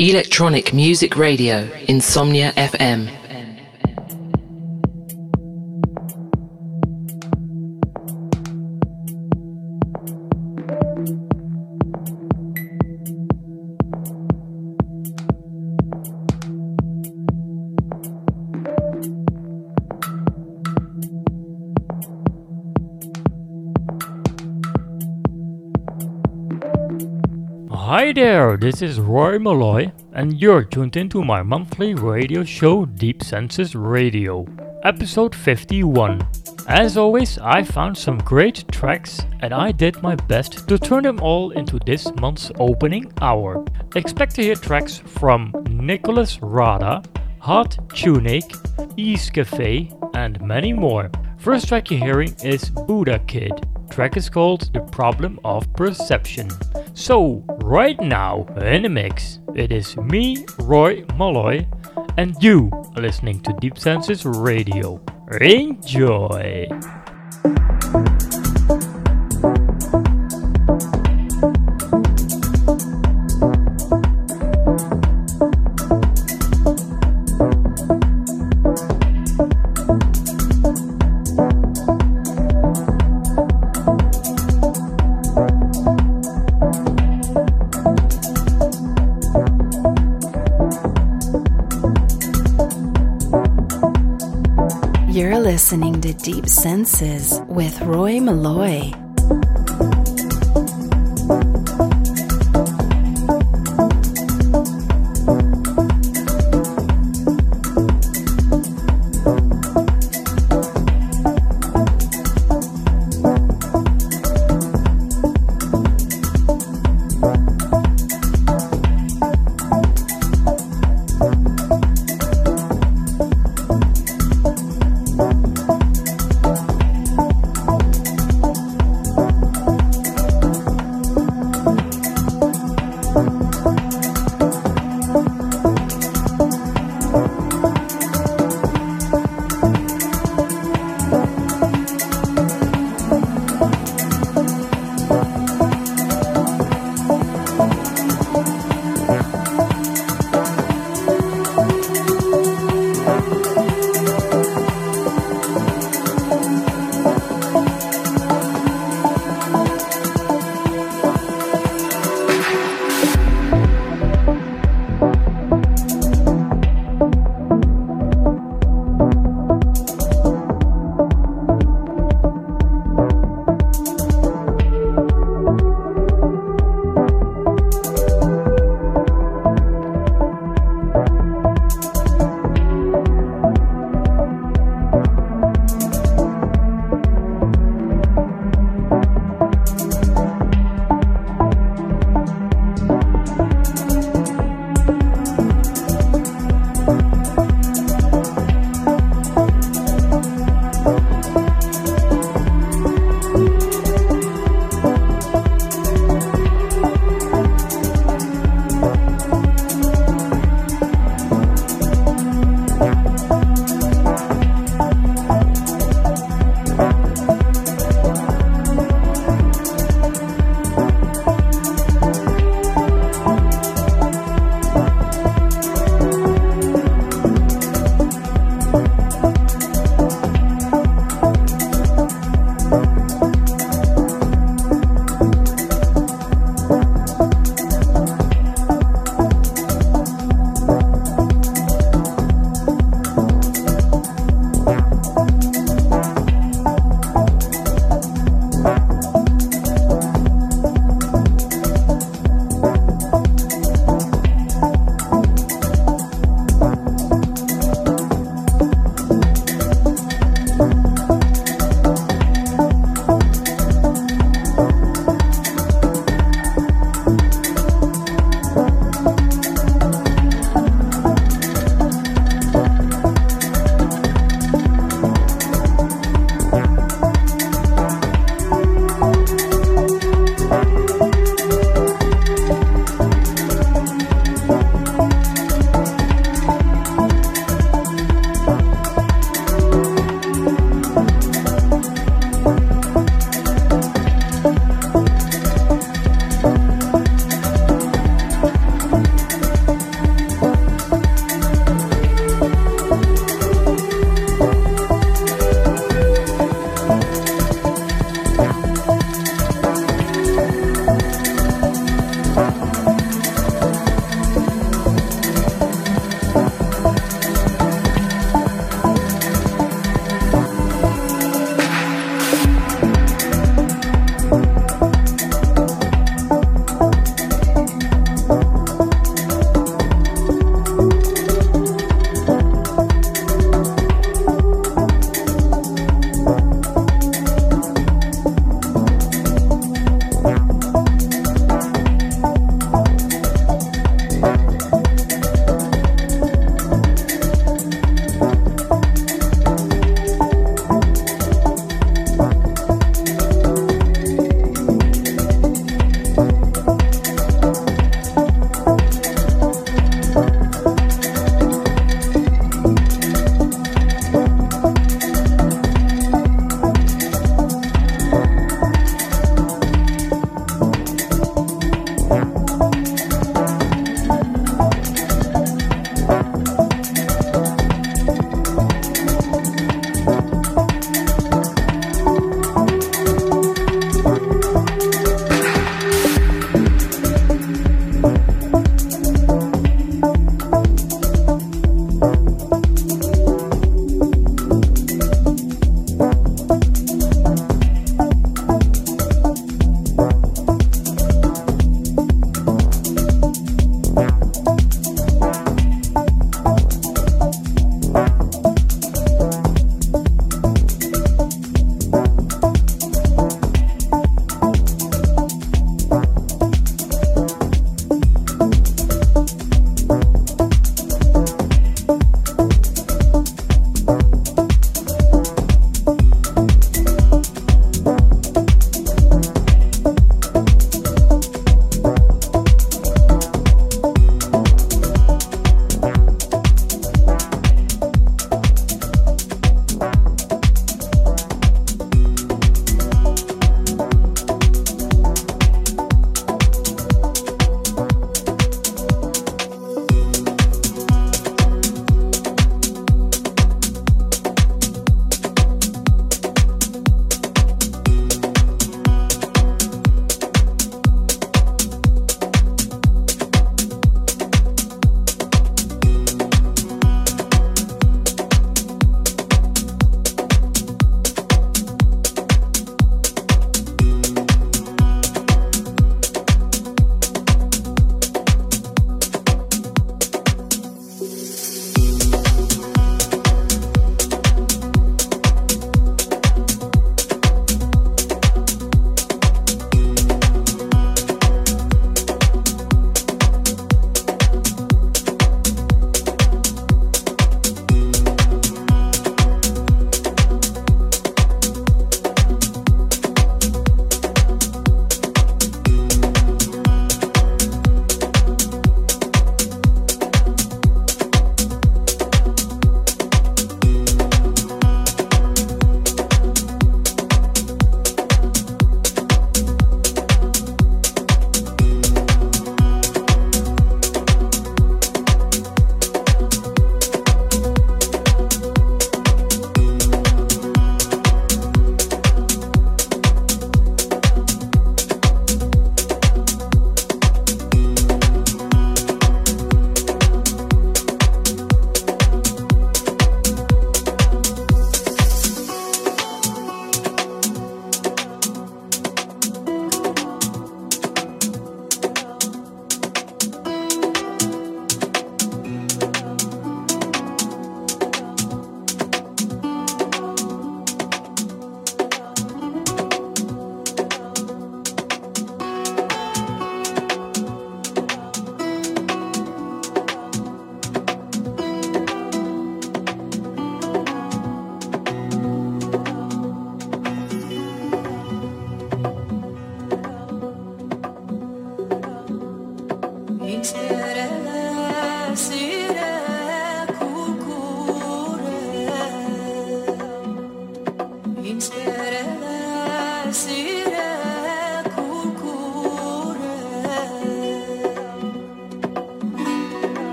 Electronic Music Radio, Insomnia FM. There, this is Roy Malloy, and you're tuned into my monthly radio show Deep Senses Radio, episode 51. As always, I found some great tracks, and I did my best to turn them all into this month's opening hour. Expect to hear tracks from Nicolas Rada, Hot Tuneik, East Cafe, and many more. First track you're hearing is Budakid. Track is called The Problem of Perception. So, right now in the mix, it is me, Roy Malloy, and you listening to Deep Senses Radio. Enjoy! Deep Senses with Roy Malloy.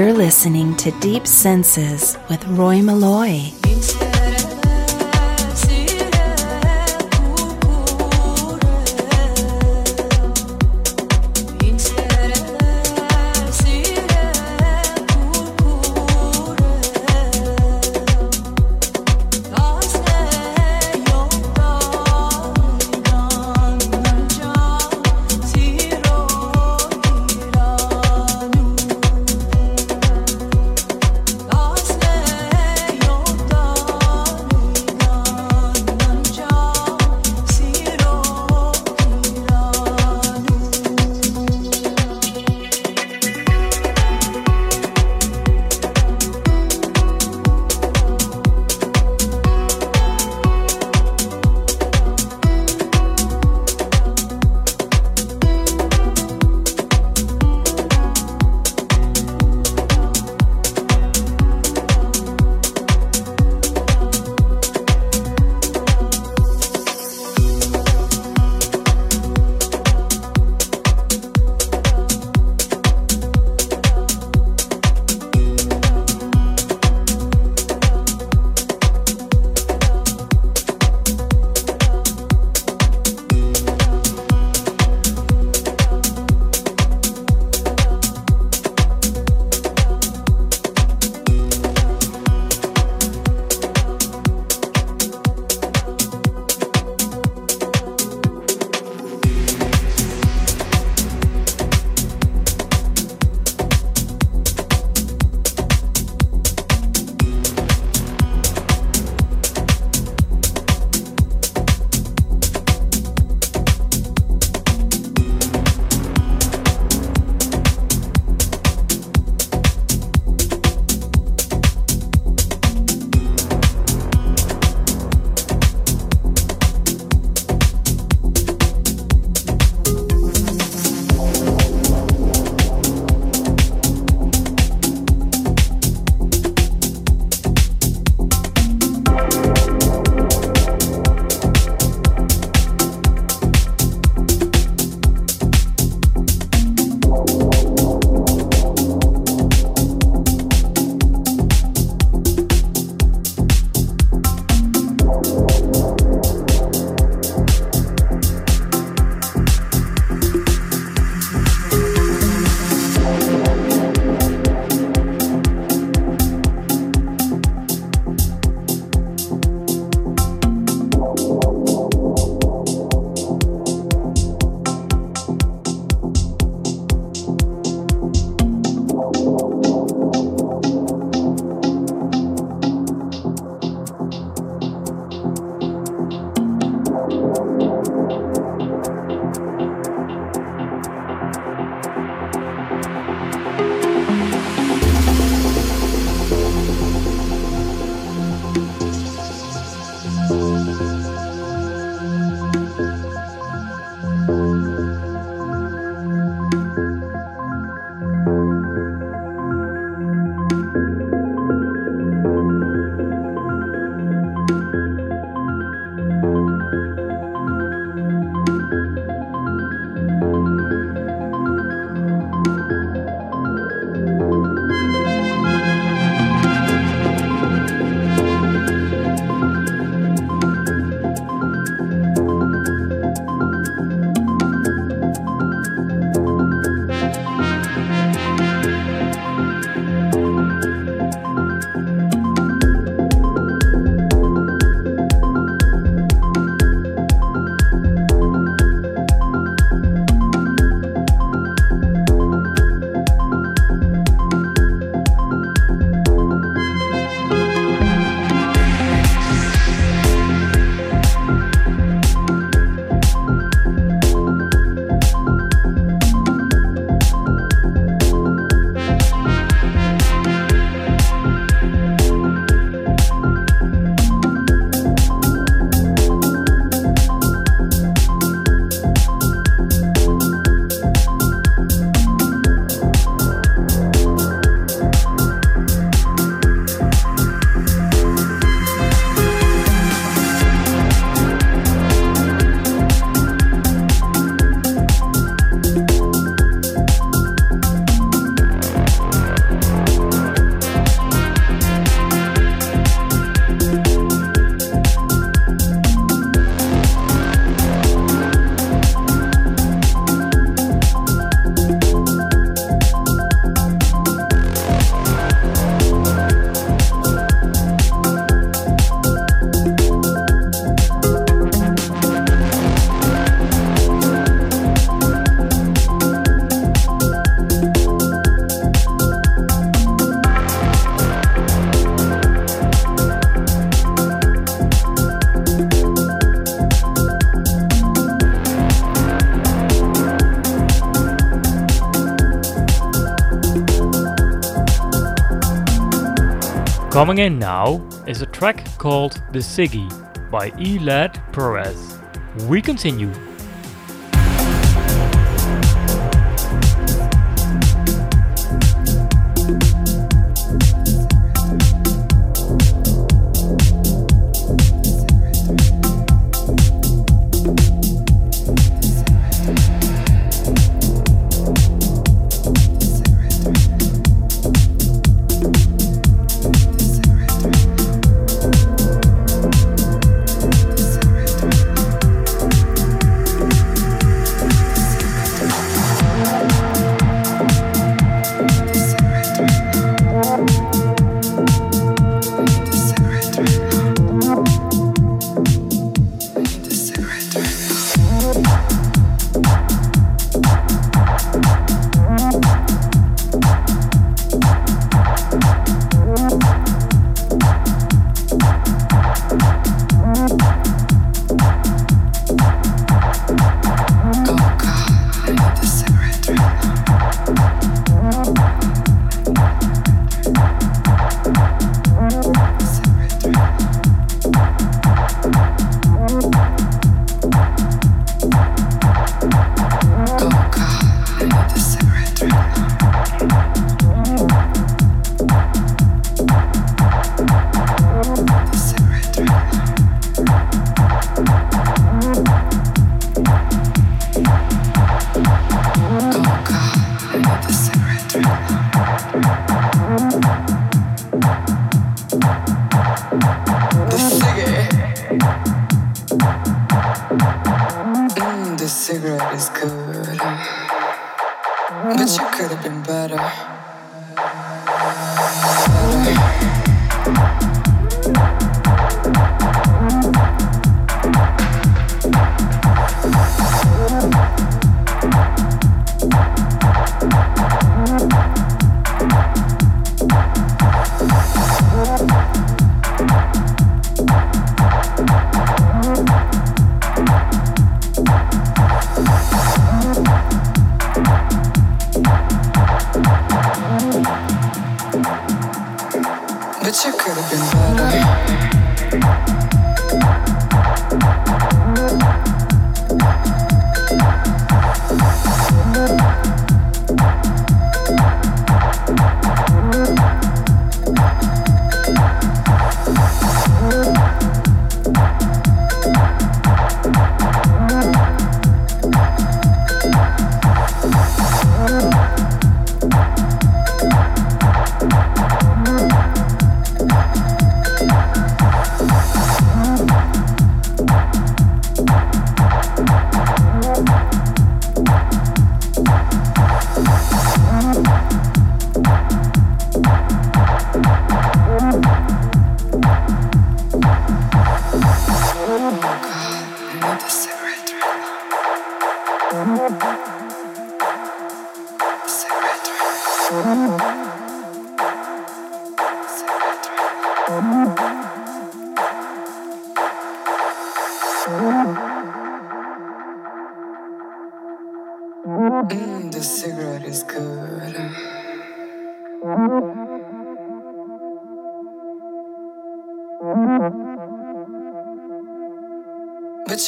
You're listening to Deep Senses with Roy Malloy. Coming in now is a track called The Ciggi by Elad Perez. We continue.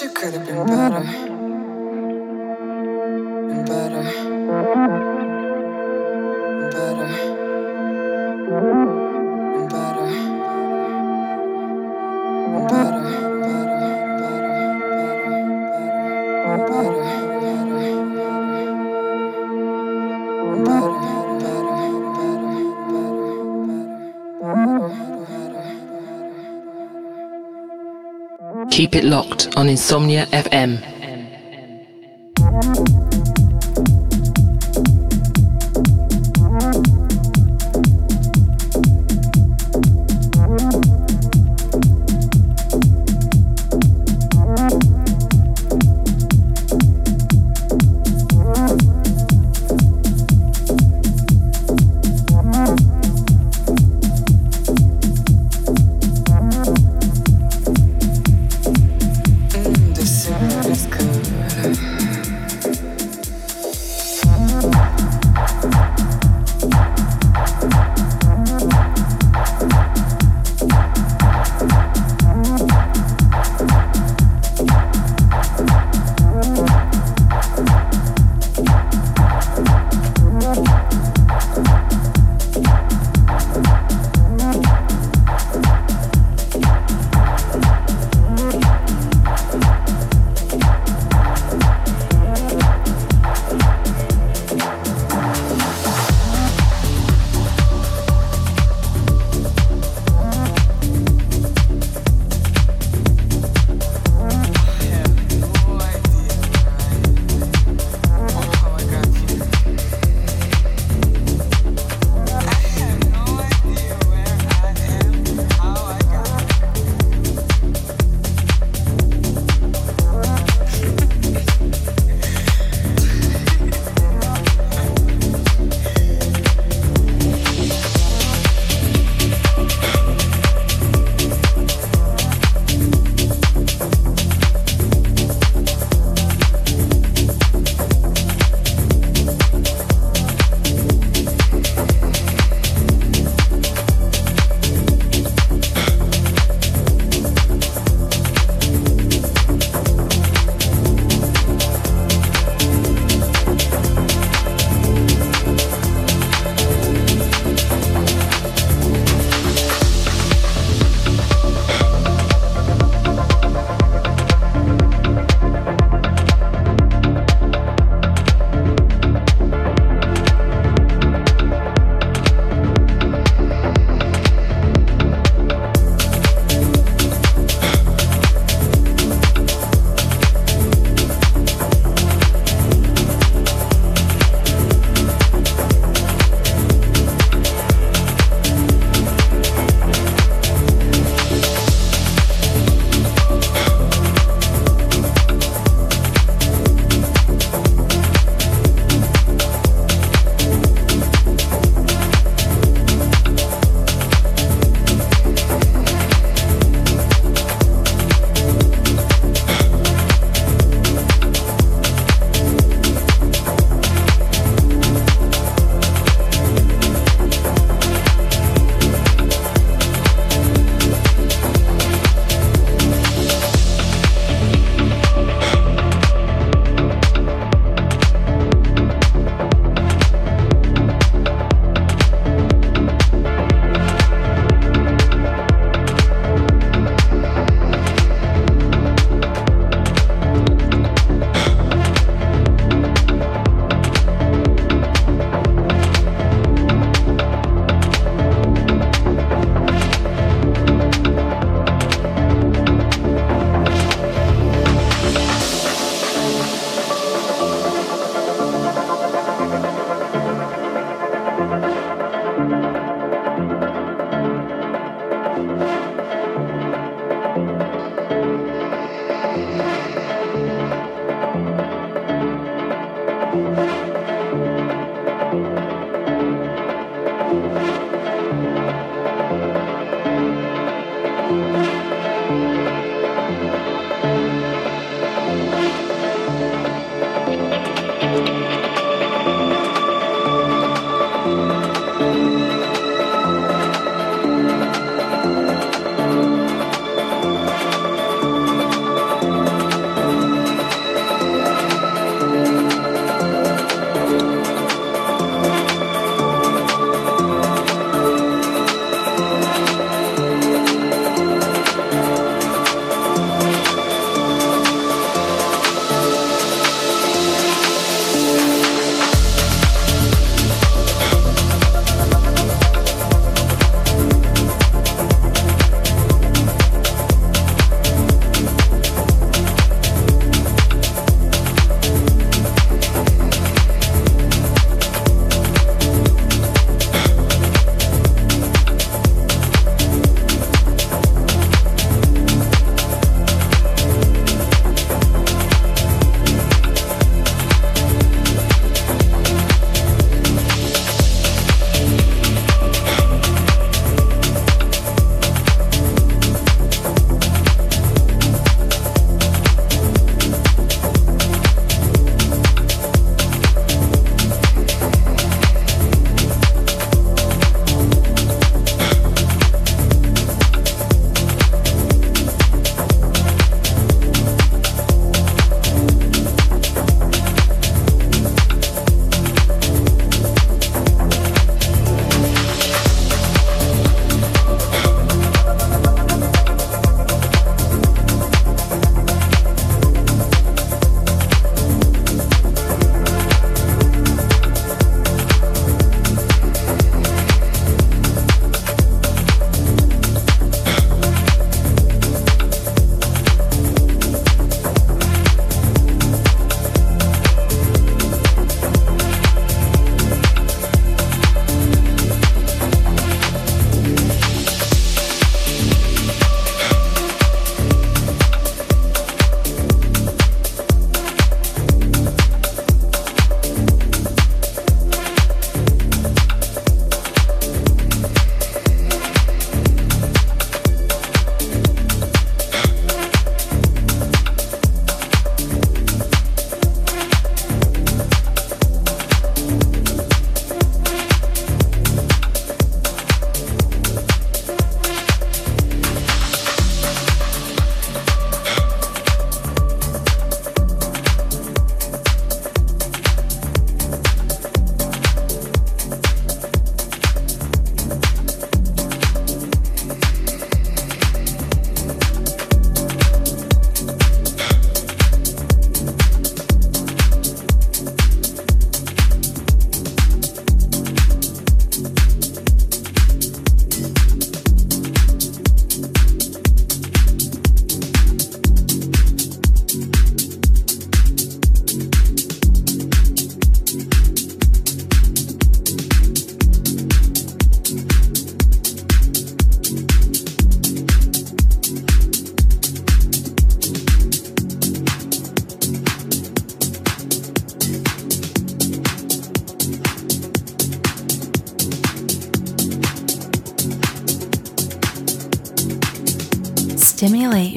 You could have been better. Keep it locked on Insomnia FM.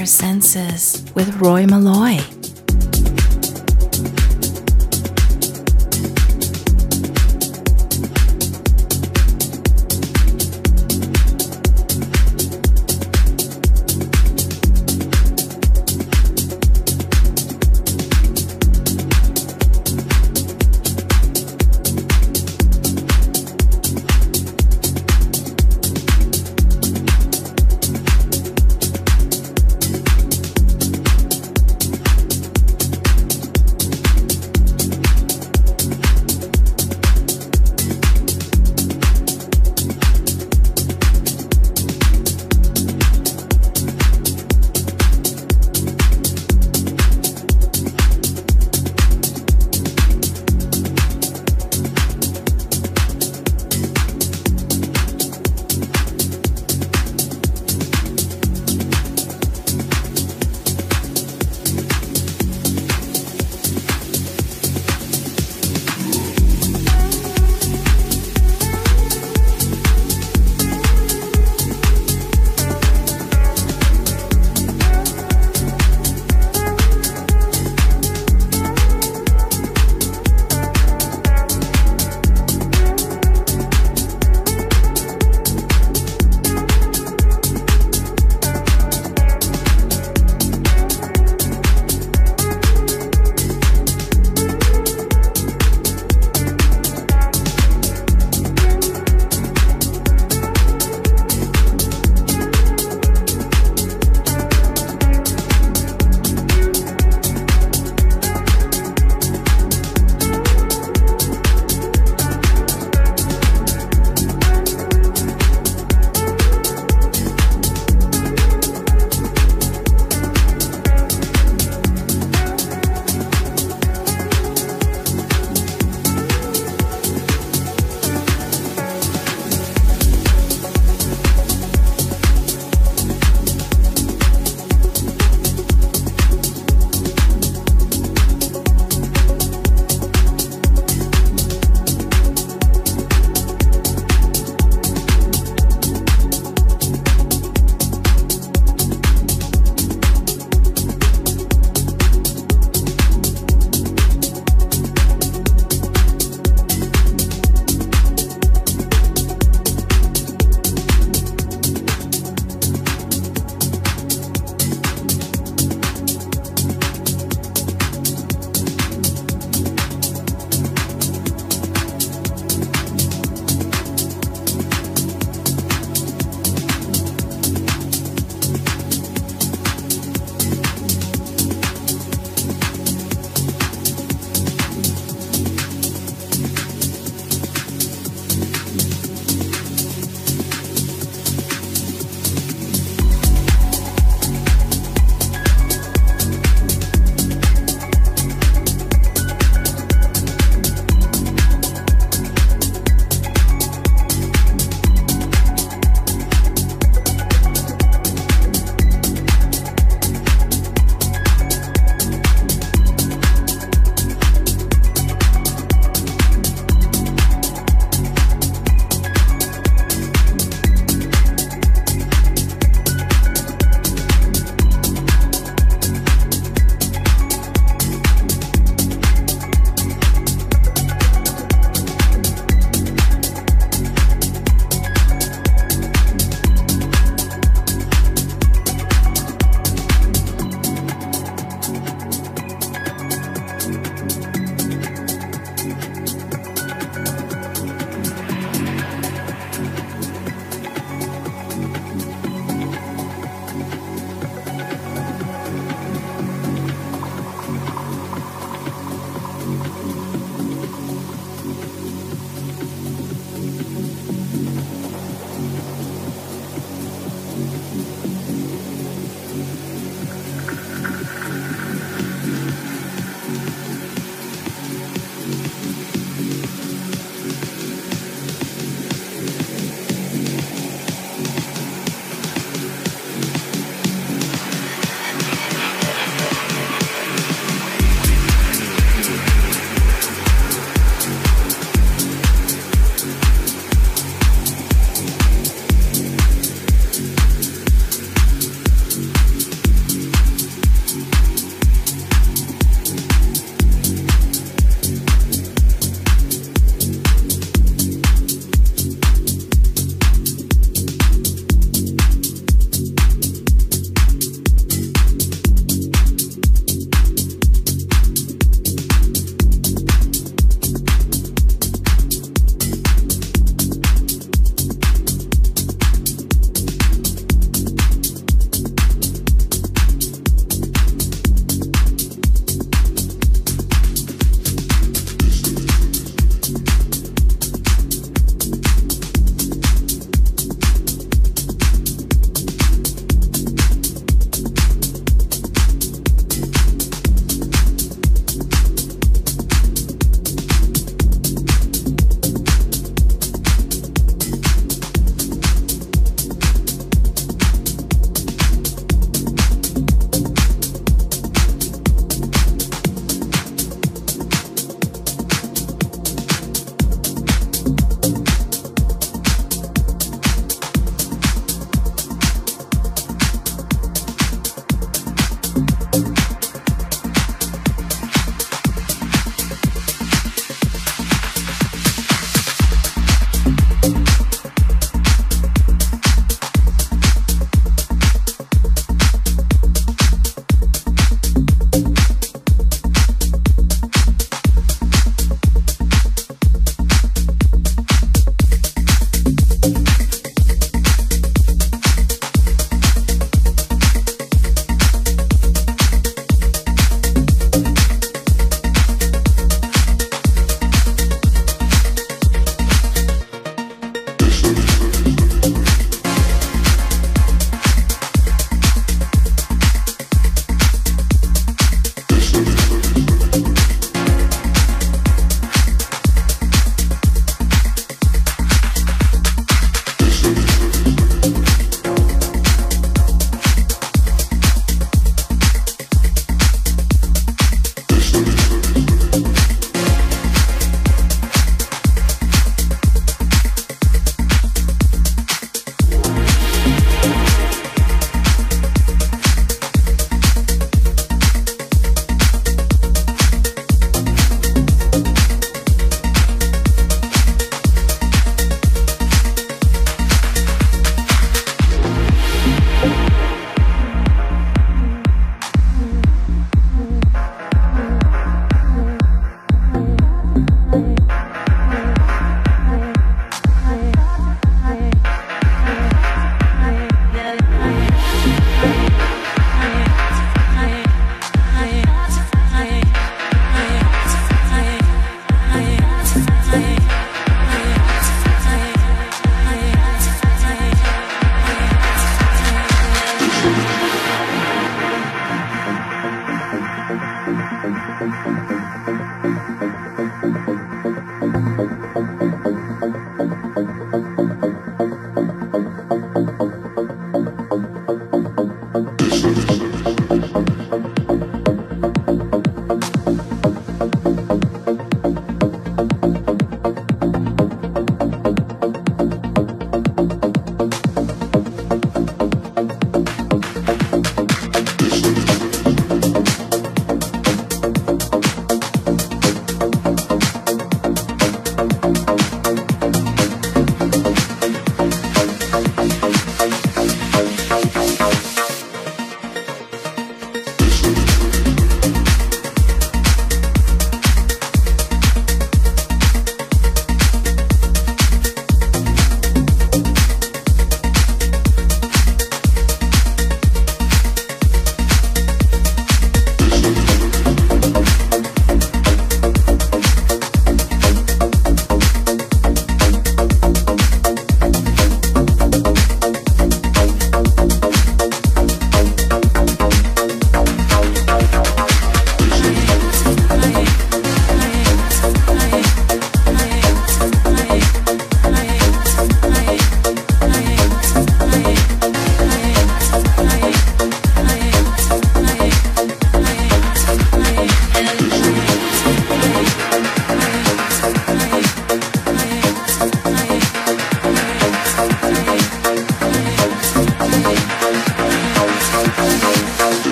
Your senses with Roy Malloy.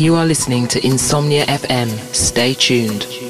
You are listening to Insomnia FM. Stay tuned.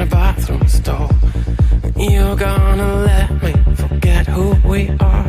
the bathroom stall. You're gonna let me forget who we are.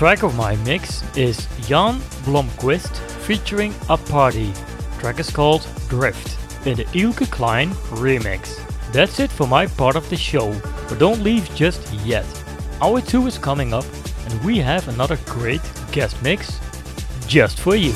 Track of my mix is Jan Blomqvist featuring Aparde. track is called Drift in the Eelke Kleijn remix. That's it for my part of the show, but don't leave just yet. Hour 2 is coming up and we have another great guest mix just for you.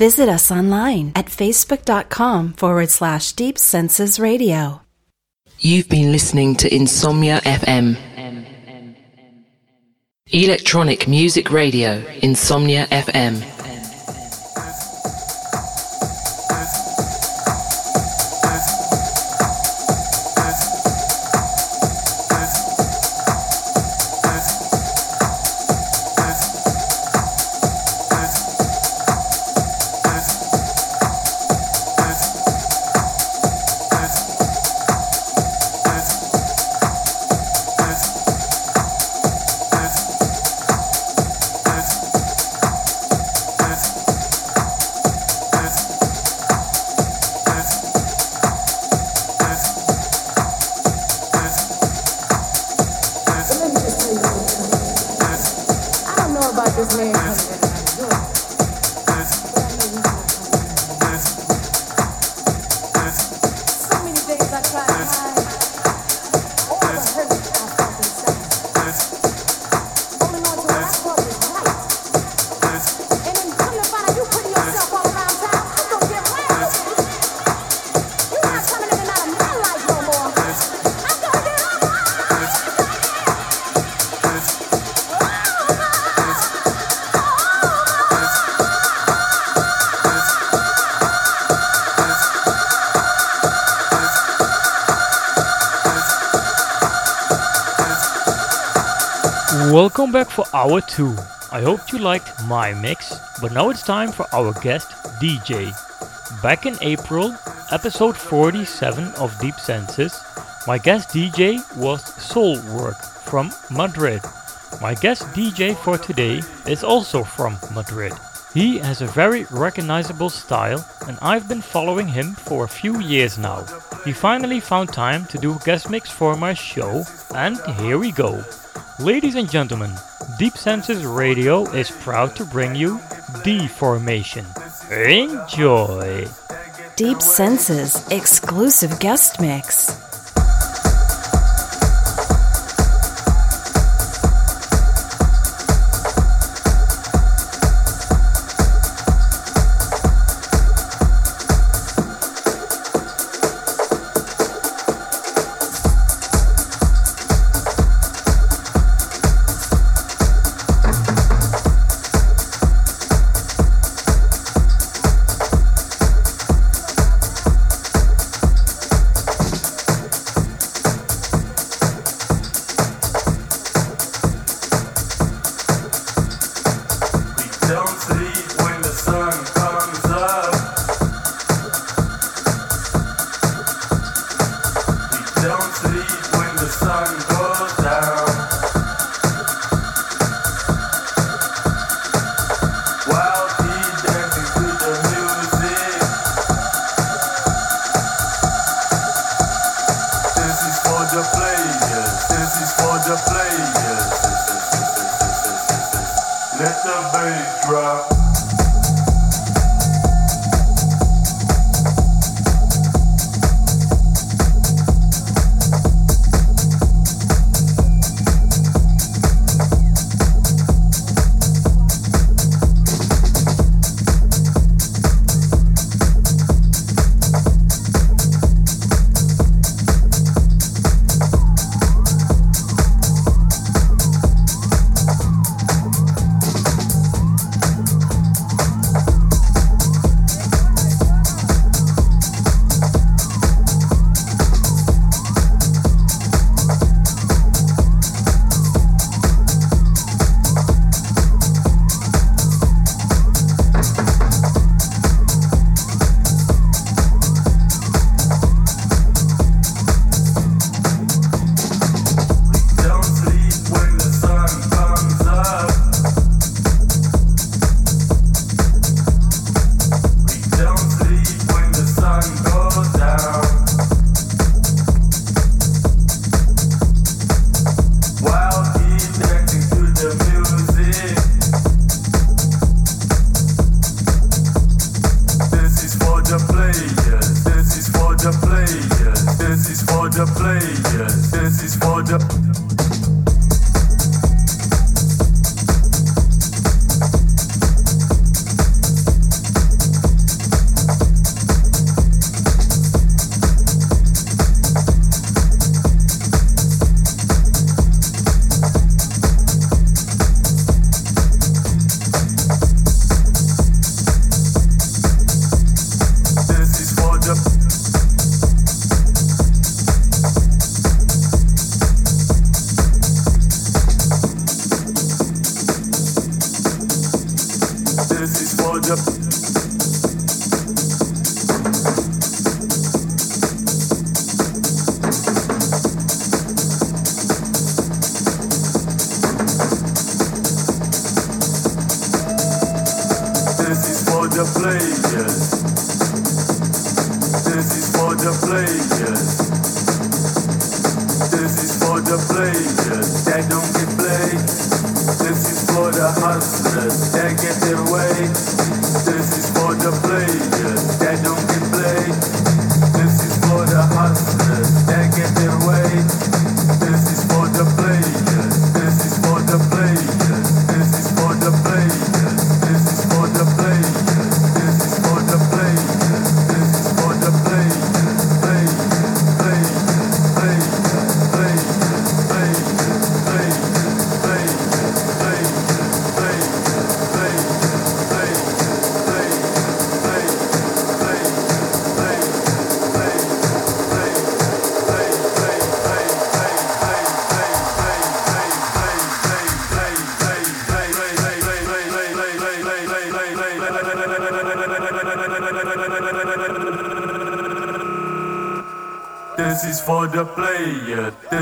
Visit us online at facebook.com forward slash deep senses radio. You've been listening to Insomnia FM. Electronic Music Radio, Insomnia FM. Welcome back for hour 2. I hope you liked my mix, but now it's time for our guest DJ. Back in April, episode 47 of Deep Senses, my guest DJ was Soulwork from Madrid. My guest DJ for today is also from Madrid. He has a very recognizable style and I've been following him for a few years now. He finally found time to do a guest mix for my show and here we go. Ladies and gentlemen, Deep Senses Radio is proud to bring you D-Formation. Enjoy! Deep Senses exclusive guest mix.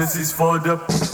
This is for the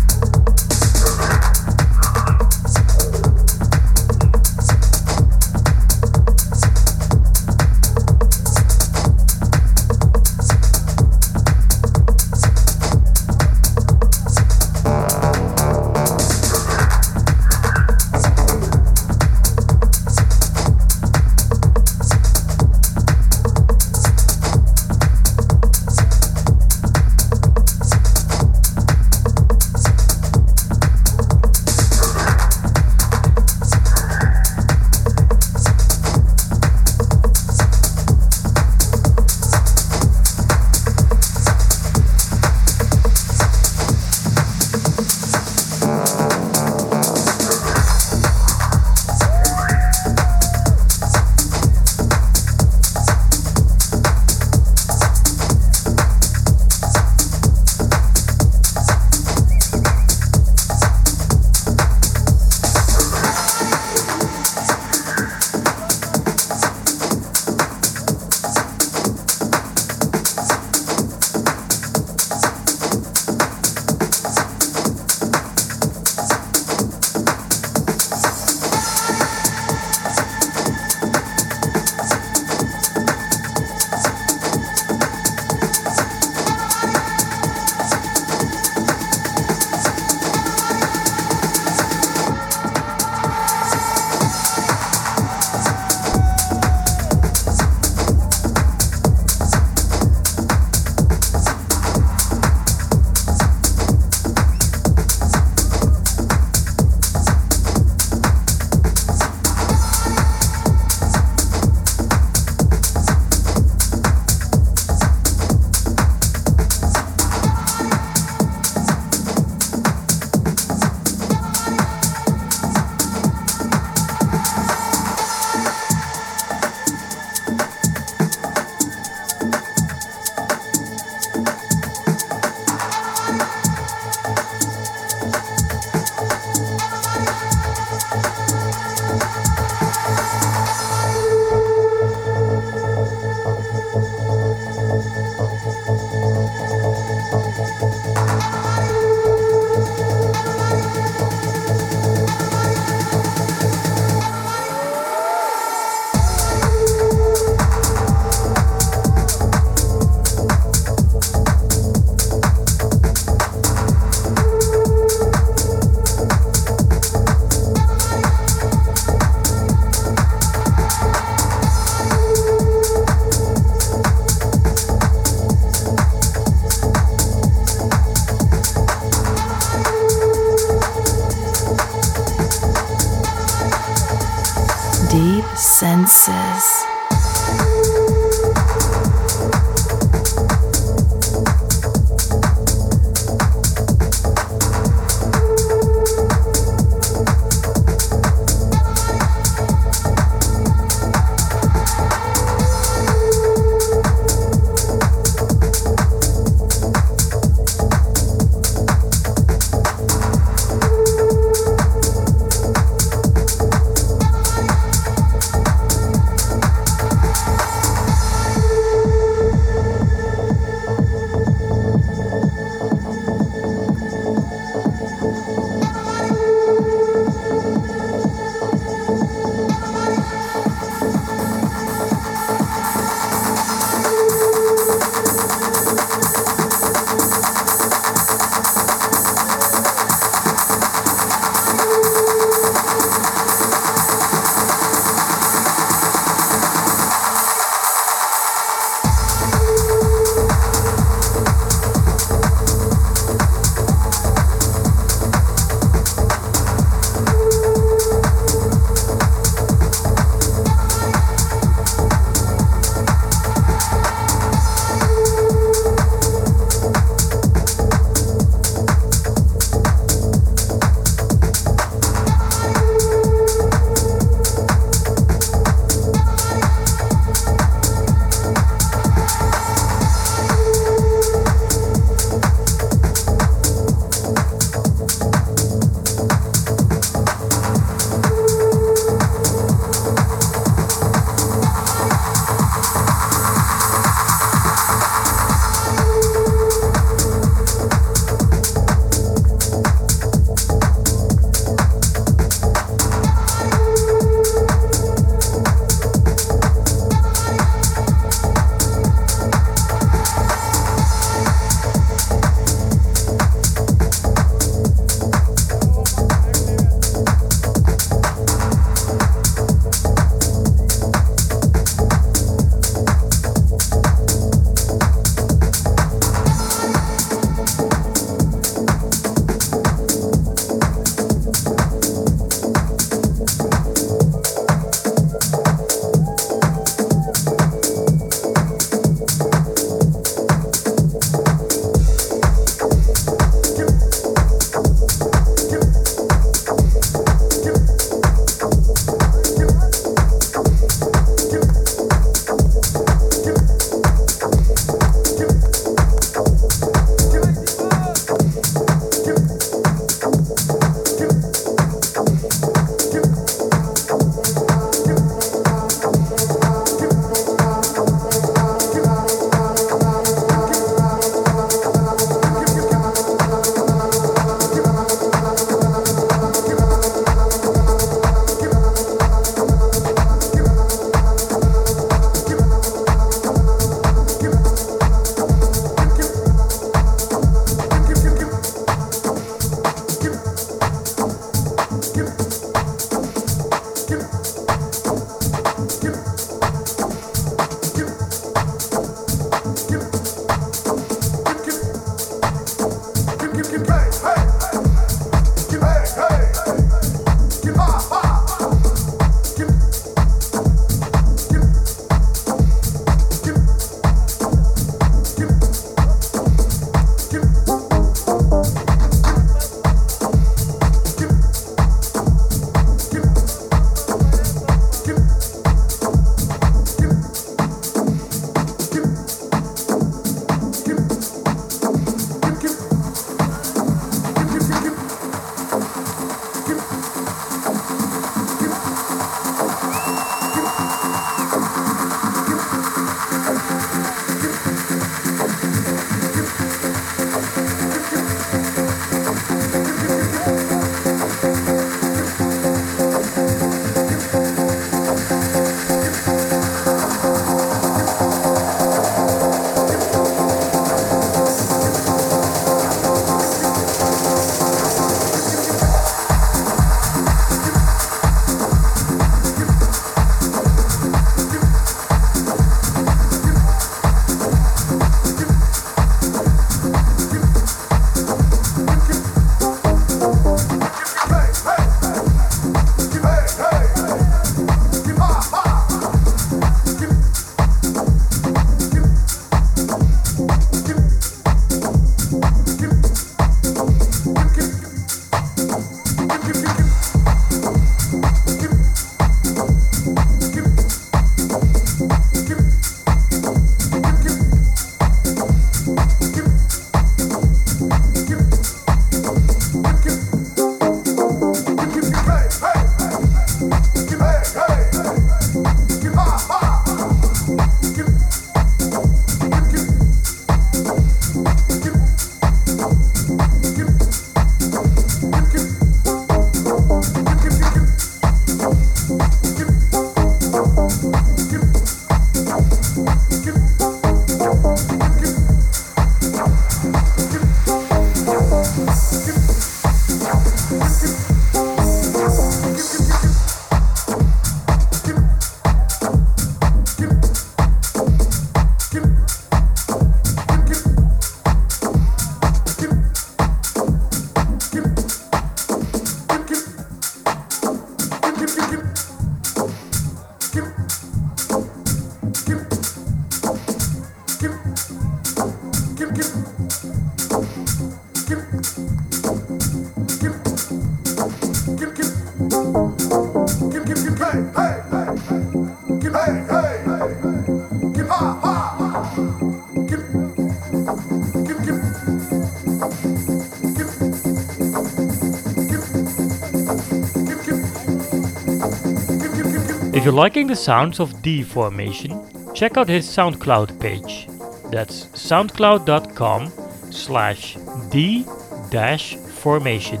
liking the sounds of D Formation, check out his SoundCloud page. That's soundcloud.com slash D dash formation.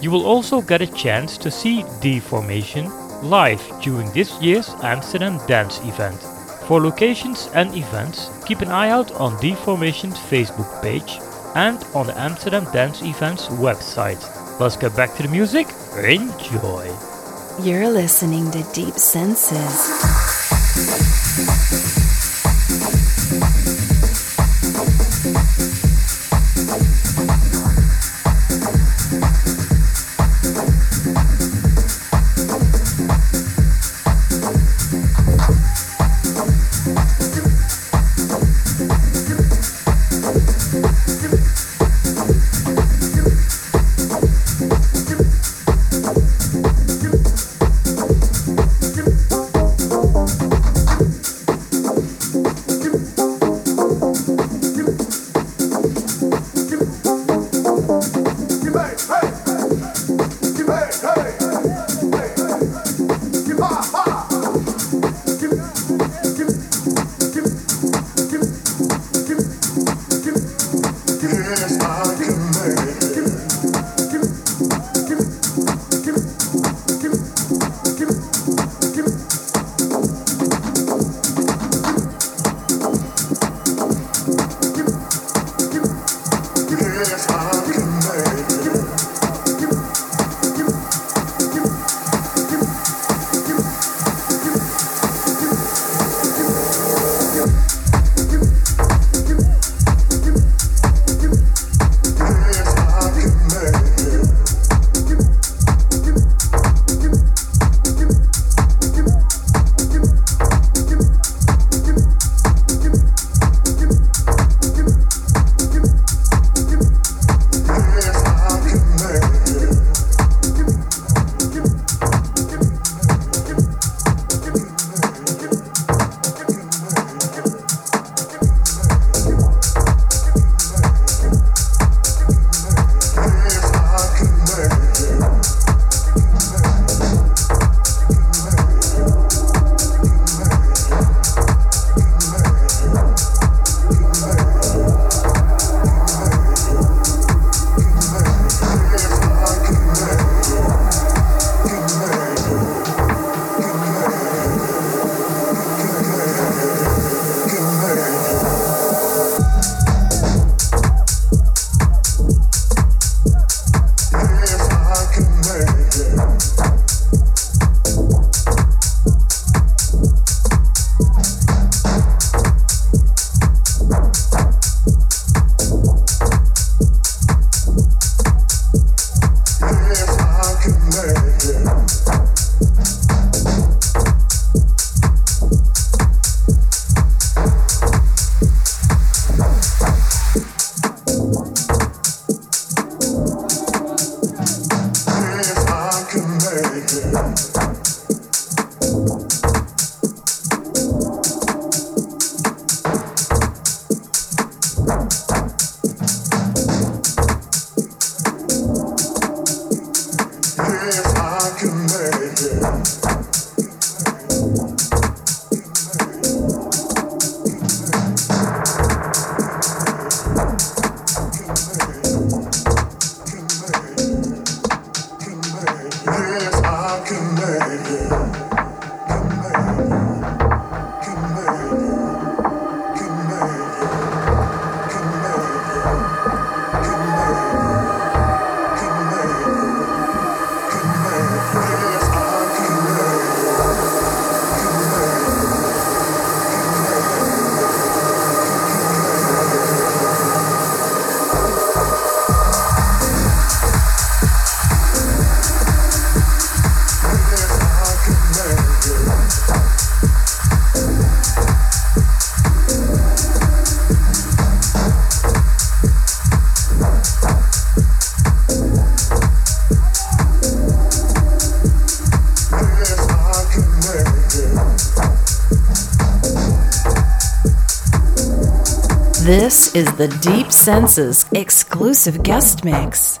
You will also get a chance to see D Formation live during this year's Amsterdam Dance event. For locations and events, keep an eye out on D Formation's Facebook page and on the Amsterdam Dance Events website. Let's get back to the music. Enjoy! You're listening to Deep Senses. This is the Deep Senses exclusive guest mix.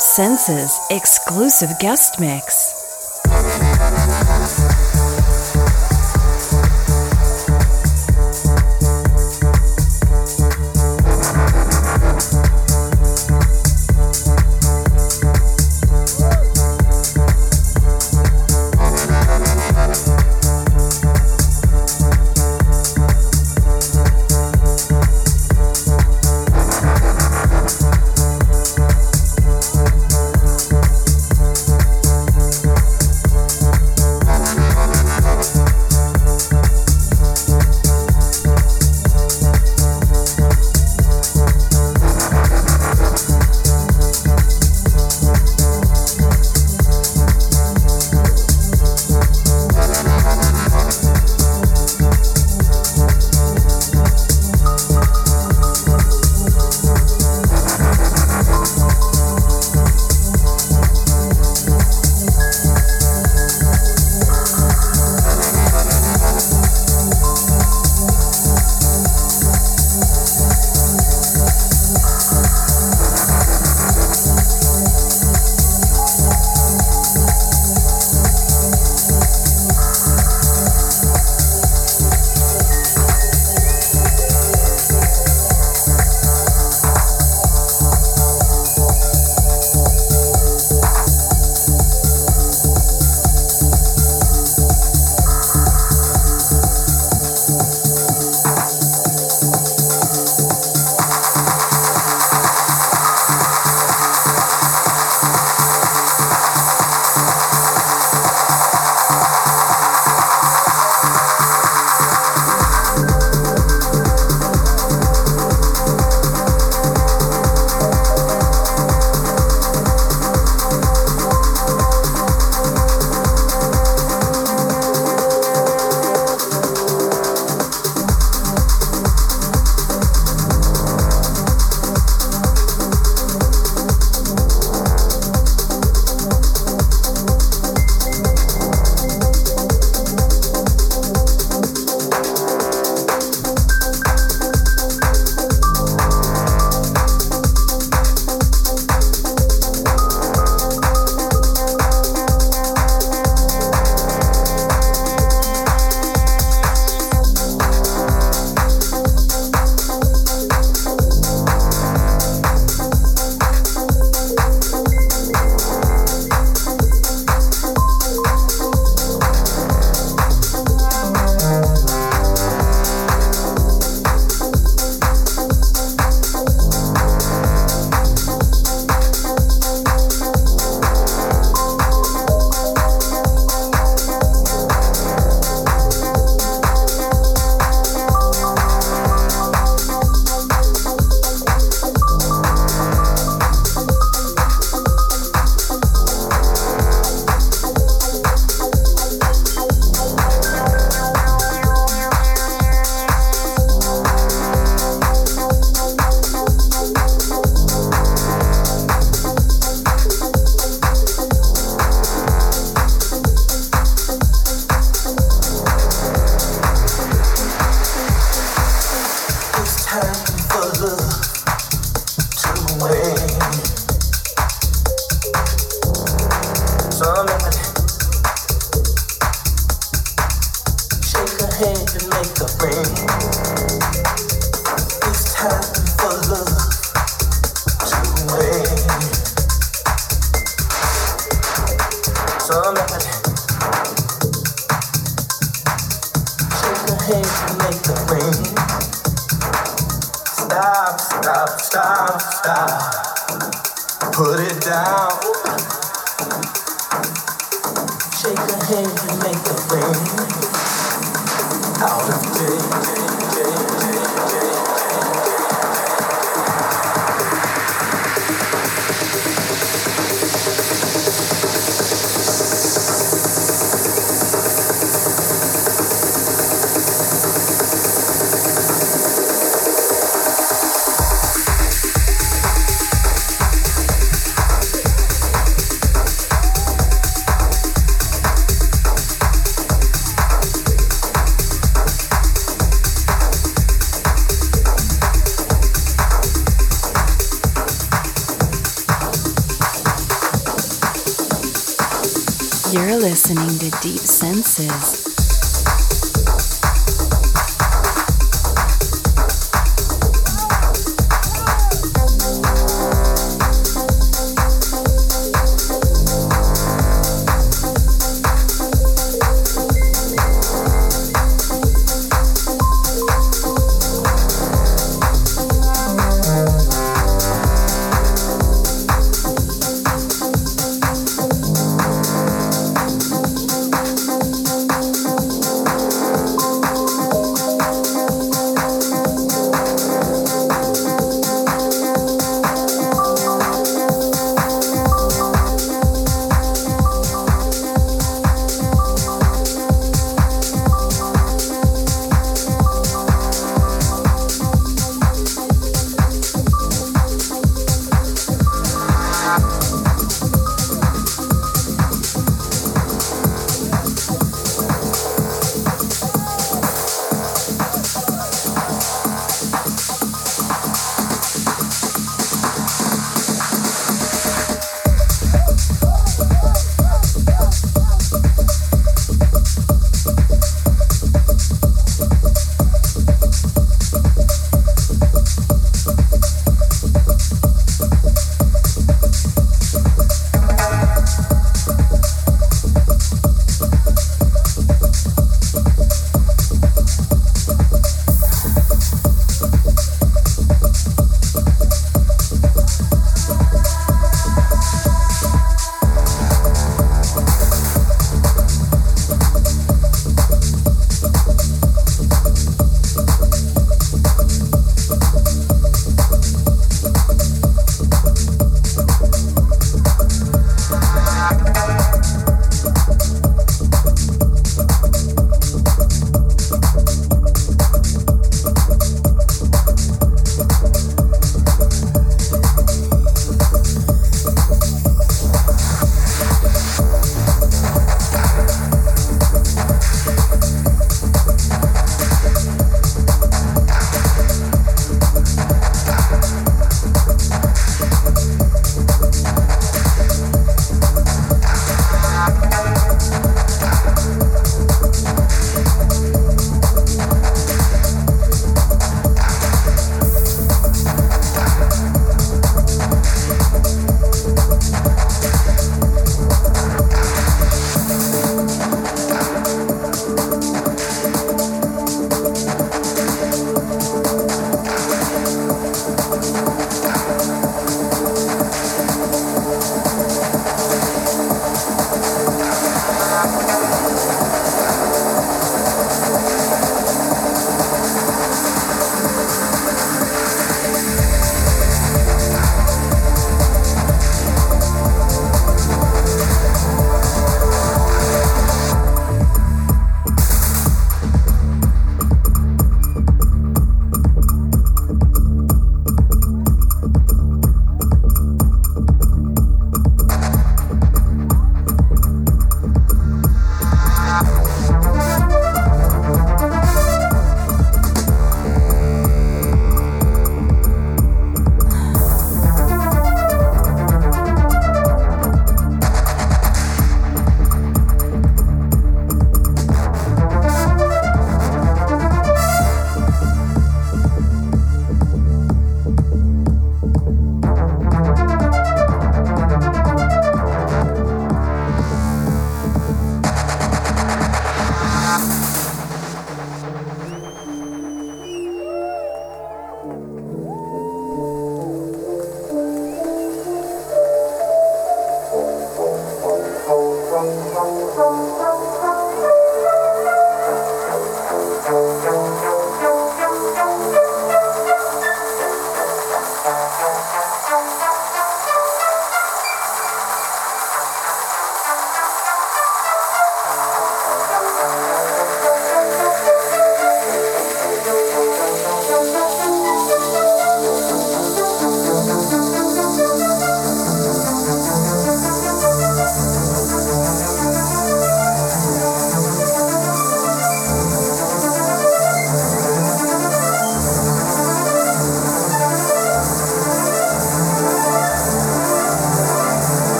Senses exclusive guest mix.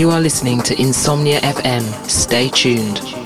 You are listening to Insomnia FM. Stay tuned.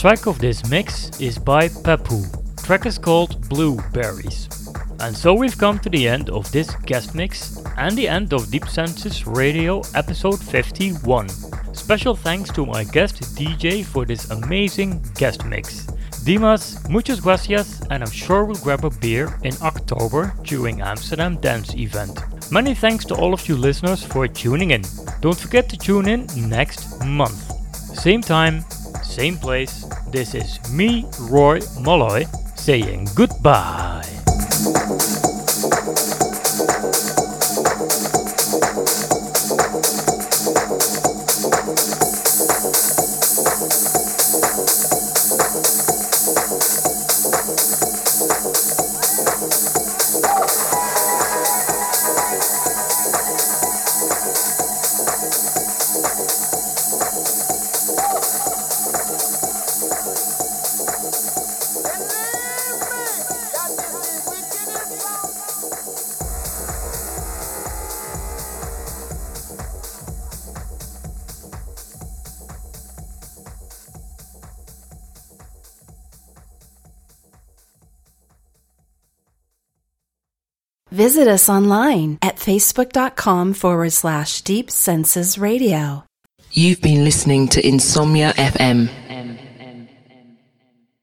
Track of this mix is by Peppou. Track is called Blueberries. And so we've come to the end of this guest mix and the end of Deep Senses Radio episode 51. Special thanks to my guest DJ for this amazing guest mix. Dimas, muchas gracias, and I'm sure we'll grab a beer in October during Amsterdam Dance event. Many thanks to all of you listeners for tuning in. Don't forget to tune in next month. Same time, same place. This is me, Roy Malloy, saying goodbye. Visit us online at facebook.com forward slash deep senses radio. You've been listening to Insomnia FM.